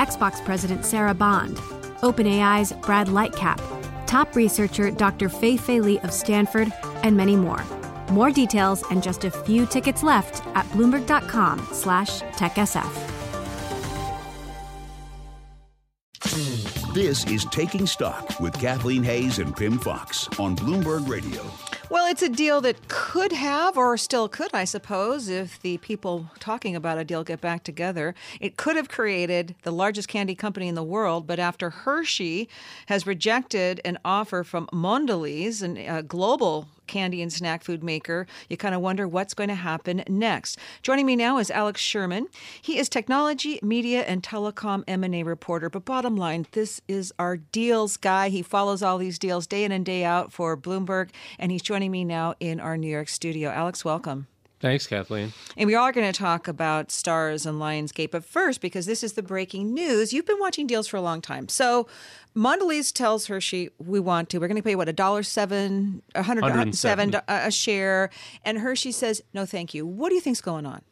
Xbox President Sarah Bond, OpenAI's Brad Lightcap, top researcher Dr. Fei Fei Li of Stanford, and many more. More details and just a few tickets left at bloomberg.com slash techsf. This is Taking Stock with Kathleen Hays and Pimm Fox on Bloomberg Radio. Well, it's a deal that could have, or still could, I suppose, if the people talking about a deal get back together. It could have created the largest candy company in the world, but after Hershey has rejected an offer from Mondelez, a global candy and snack food maker, you kind of wonder what's going to happen next. Joining me now is Alex Sherman. He is technology, media, and telecom M&A reporter. But bottom line, this is our deals guy. He follows all these deals day in and day out for Bloomberg, and he's joining me now in our New York studio. Alex, welcome. Thanks, Kathleen. And we are going to talk about Starz and Lionsgate. But first, because this is the breaking news, you've been watching deals for a long time. So Mondelez tells Hershey, we want to. We're going to pay, what, a dollar seven, a hundred seven a share. And Hershey says, no, thank you. What do you think's going on?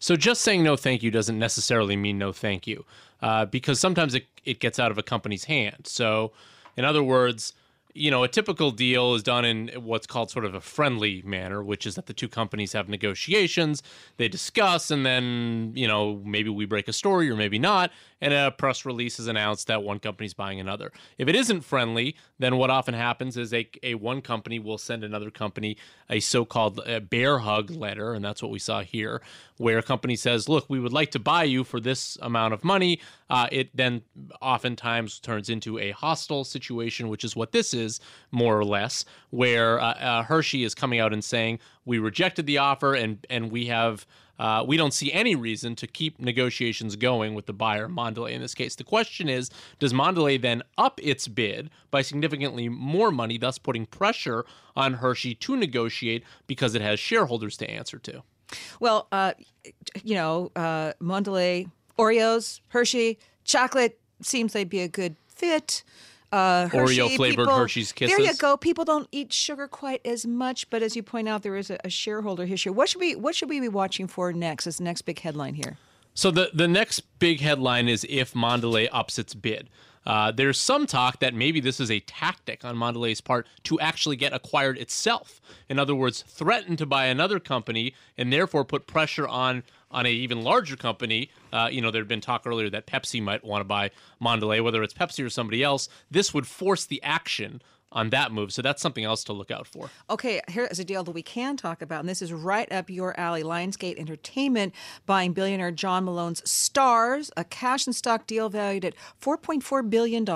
So just saying no thank you doesn't necessarily mean no thank you uh, because sometimes it, it gets out of a company's hand. So, in other words, you know, a typical deal is done in what's called sort of a friendly manner, which is that the two companies have negotiations, they discuss, and then, you know, maybe we break a story or maybe not, and a press release is announced that one company's buying another. If it isn't friendly, then what often happens is a, a one company will send another company a so-called uh, bear hug letter, and that's what we saw here, where a company says, "Look, we would like to buy you for this amount of money." Uh, it then oftentimes turns into a hostile situation, which is what this is more or less, where uh, uh Hershey is coming out and saying, "We rejected the offer, and and we have." Uh, we don't see any reason to keep negotiations going with the buyer, Mondelez in this case. The question is does Mondelez then up its bid by significantly more money, thus putting pressure on Hershey to negotiate because it has shareholders to answer to? Well, uh, you know, uh, Mondelez, Oreos, Hershey, chocolate seems they'd be a good fit uh, Oreo flavored Hershey's Kisses. There you go. People don't eat sugar quite as much, but as you point out, there is a, a shareholder issue. What should we What should we be watching for next? As the next big headline here. So the the next big headline is if Mondelez ups its bid. Uh, there's some talk that maybe this is a tactic on Mondelez's part to actually get acquired itself. In other words, threaten to buy another company and therefore put pressure on on a even larger company. Uh, you know, there had been talk earlier that Pepsi might want to buy Mondelez, whether it's Pepsi or somebody else. This would force the action on that move. So that's something else to look out for. Okay, here is a deal that we can talk about, and this is right up your alley. Lionsgate Entertainment buying billionaire John Malone's Starz, a cash and stock deal valued at $4.4 billion.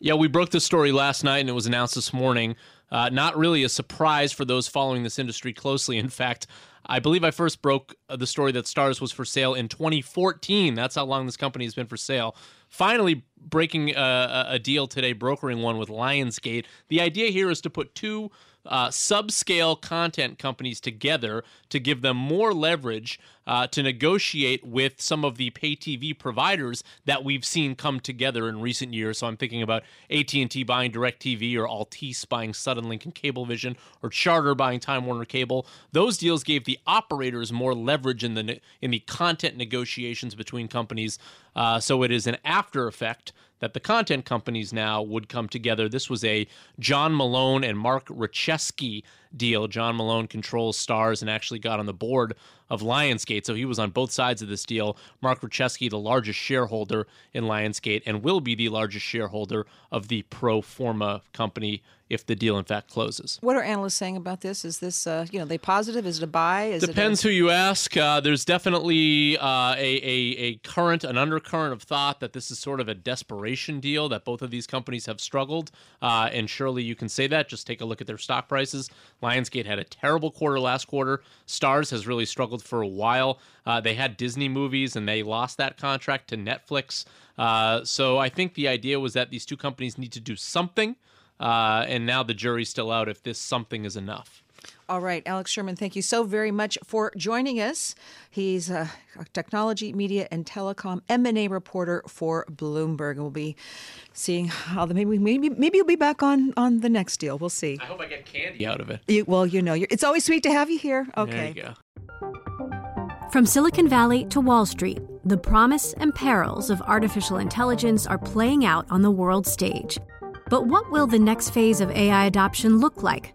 Yeah, we broke this story last night, and it was announced this morning. Uh, not really a surprise for those following this industry closely. In fact, I believe I first broke uh, the story that Starz was for sale in 2014. That's how long this company has been for sale. Finally, breaking uh, a, a deal today, brokering one with Lionsgate. The idea here is to put two uh, subscale content companies together to give them more leverage uh, to negotiate with some of the pay TV providers that we've seen come together in recent years. So I'm thinking about AT&T buying DirecTV or Altice buying Suddenlink and Cablevision or Charter buying Time Warner Cable. Those deals gave the operators more leverage in the in the content negotiations between companies. Uh, so it is an after effect that the content companies now would come together. This was a John Malone and Mark Rachesky deal. John Malone controls Starz and actually got on the board of Lionsgate, so he was on both sides of this deal. Mark Rachesky, the largest shareholder in Lionsgate, and will be the largest shareholder of the pro forma company if the deal in fact closes. What are analysts saying about this? Is this, uh, you know, they positive? Is it a buy? Is Depends a- who you ask. Uh, there's definitely uh, a, a, a current, an undercurrent of thought that this is sort of a desperation deal, that both of these companies have struggled. Uh, and surely you can say that. Just take a look at their stock prices. Lionsgate had a terrible quarter last quarter. Starz has really struggled for a while. Uh, they had Disney movies and they lost that contract to Netflix. Uh, so I think the idea was that these two companies need to do something. Uh, and now the jury's still out if this something is enough. All right, Alex Sherman, thank you so very much for joining us. He's a technology, media, and telecom M&A reporter for Bloomberg. And we'll be seeing how the maybe maybe maybe you'll be back on on the next deal. We'll see. I hope I get candy out of it. You, well, you know, it's always sweet to have you here. Okay. There you go. From Silicon Valley to Wall Street, the promise and perils of artificial intelligence are playing out on the world stage. But what will the next phase of AI adoption look like?